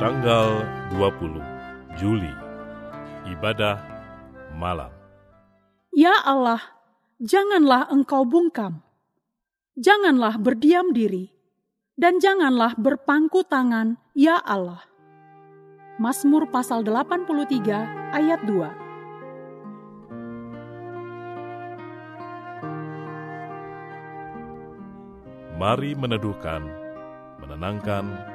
tanggal 20 Juli, ibadah malam. Ya Allah, janganlah engkau bungkam. Janganlah berdiam diri. Dan janganlah berpangku tangan, ya Allah. Mazmur pasal 83 ayat 2 Mari meneduhkan, menenangkan,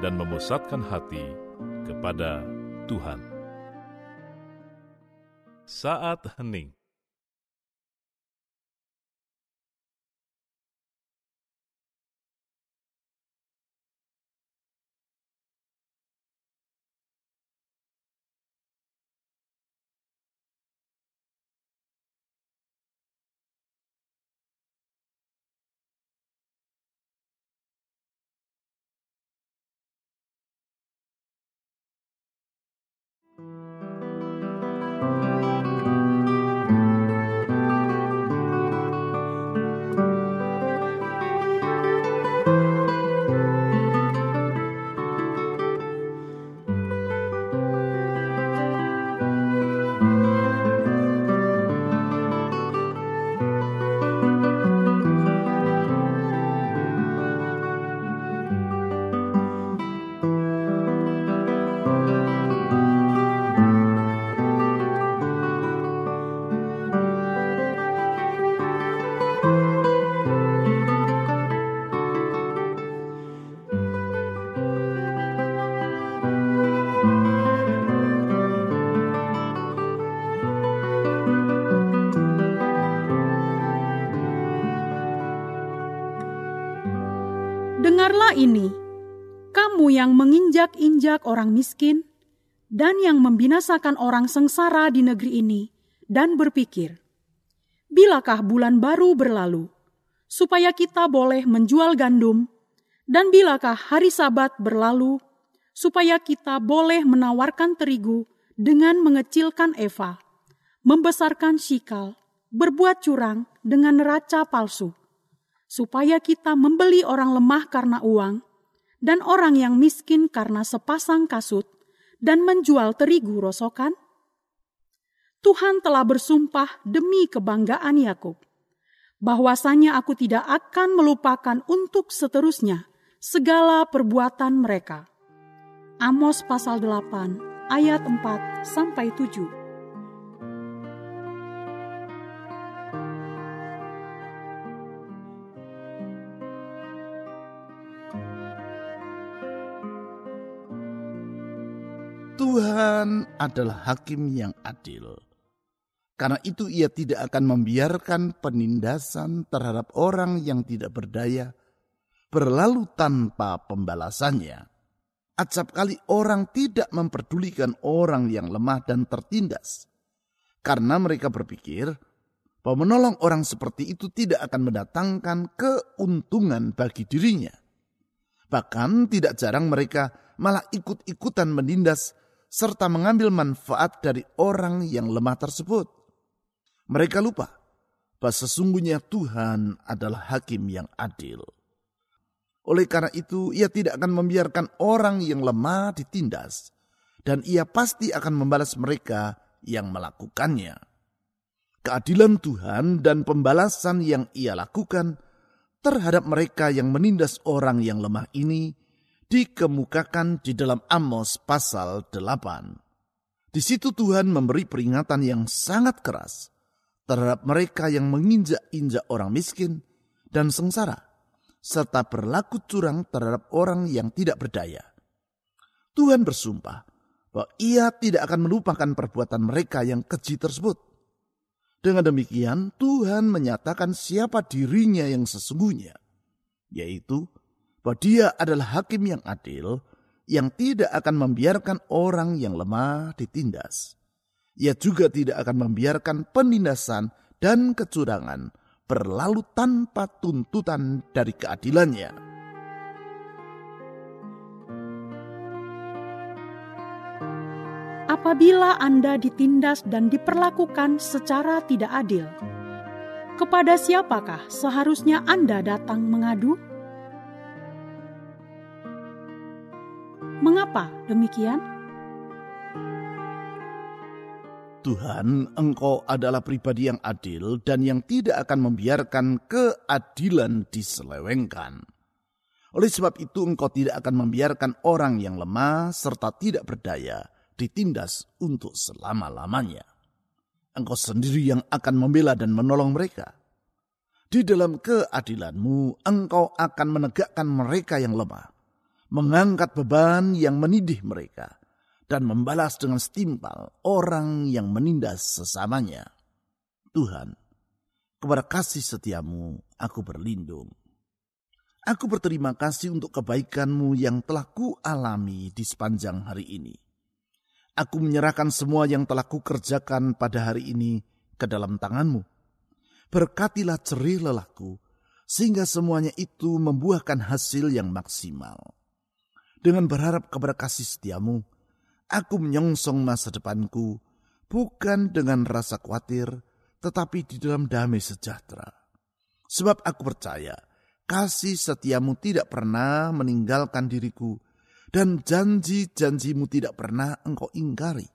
dan memusatkan hati kepada Tuhan. Saat hening Dengarlah ini, kamu yang menginjak-injak orang miskin dan yang membinasakan orang sengsara di negeri ini, dan berpikir, "Bilakah bulan baru berlalu, supaya kita boleh menjual gandum, dan bilakah hari Sabat berlalu, supaya kita boleh menawarkan terigu dengan mengecilkan Eva, membesarkan Shikal, berbuat curang dengan neraca palsu?" Supaya kita membeli orang lemah karena uang, dan orang yang miskin karena sepasang kasut, dan menjual terigu rosokan? Tuhan telah bersumpah demi kebanggaan Yakub, bahwasanya aku tidak akan melupakan untuk seterusnya segala perbuatan mereka. Amos pasal 8 ayat 4 sampai 7. Tuhan adalah hakim yang adil. Karena itu ia tidak akan membiarkan penindasan terhadap orang yang tidak berdaya berlalu tanpa pembalasannya. Acap kali orang tidak memperdulikan orang yang lemah dan tertindas. Karena mereka berpikir bahwa menolong orang seperti itu tidak akan mendatangkan keuntungan bagi dirinya. Bahkan tidak jarang mereka malah ikut-ikutan menindas serta mengambil manfaat dari orang yang lemah tersebut. Mereka lupa bahwa sesungguhnya Tuhan adalah hakim yang adil. Oleh karena itu, ia tidak akan membiarkan orang yang lemah ditindas, dan ia pasti akan membalas mereka yang melakukannya. Keadilan Tuhan dan pembalasan yang ia lakukan terhadap mereka yang menindas orang yang lemah ini dikemukakan di dalam Amos pasal 8. Di situ Tuhan memberi peringatan yang sangat keras terhadap mereka yang menginjak-injak orang miskin dan sengsara, serta berlaku curang terhadap orang yang tidak berdaya. Tuhan bersumpah bahwa ia tidak akan melupakan perbuatan mereka yang keji tersebut. Dengan demikian, Tuhan menyatakan siapa dirinya yang sesungguhnya, yaitu bahwa dia adalah hakim yang adil yang tidak akan membiarkan orang yang lemah ditindas. Ia juga tidak akan membiarkan penindasan dan kecurangan berlalu tanpa tuntutan dari keadilannya. Apabila Anda ditindas dan diperlakukan secara tidak adil, kepada siapakah seharusnya Anda datang mengadu? Mengapa demikian? Tuhan, Engkau adalah pribadi yang adil dan yang tidak akan membiarkan keadilan diselewengkan. Oleh sebab itu, Engkau tidak akan membiarkan orang yang lemah serta tidak berdaya ditindas untuk selama-lamanya. Engkau sendiri yang akan membela dan menolong mereka. Di dalam keadilanmu, Engkau akan menegakkan mereka yang lemah, mengangkat beban yang menidih mereka, dan membalas dengan setimpal orang yang menindas sesamanya. Tuhan, kepada kasih setiamu aku berlindung. Aku berterima kasih untuk kebaikanmu yang telah kualami di sepanjang hari ini. Aku menyerahkan semua yang telah kukerjakan pada hari ini ke dalam tanganmu. Berkatilah cerih lelahku, sehingga semuanya itu membuahkan hasil yang maksimal. Dengan berharap kepada kasih setiamu, Aku menyongsong masa depanku bukan dengan rasa khawatir, tetapi di dalam damai sejahtera. Sebab aku percaya kasih setiamu tidak pernah meninggalkan diriku dan janji-janjimu tidak pernah engkau ingkari.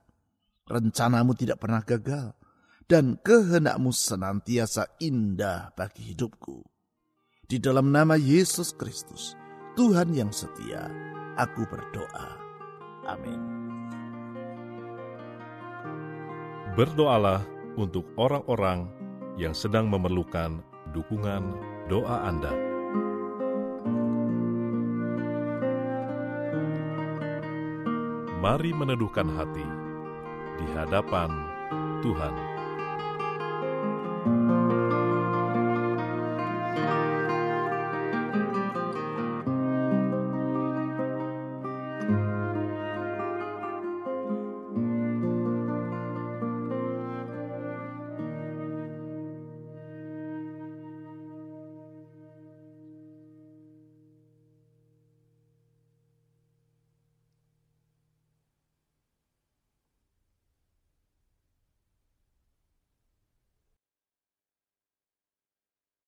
Rencanamu tidak pernah gagal dan kehendakmu senantiasa indah bagi hidupku. Di dalam nama Yesus Kristus, Tuhan yang setia, aku berdoa. Amin. Berdoalah untuk orang-orang yang sedang memerlukan dukungan doa Anda. Mari meneduhkan hati di hadapan Tuhan.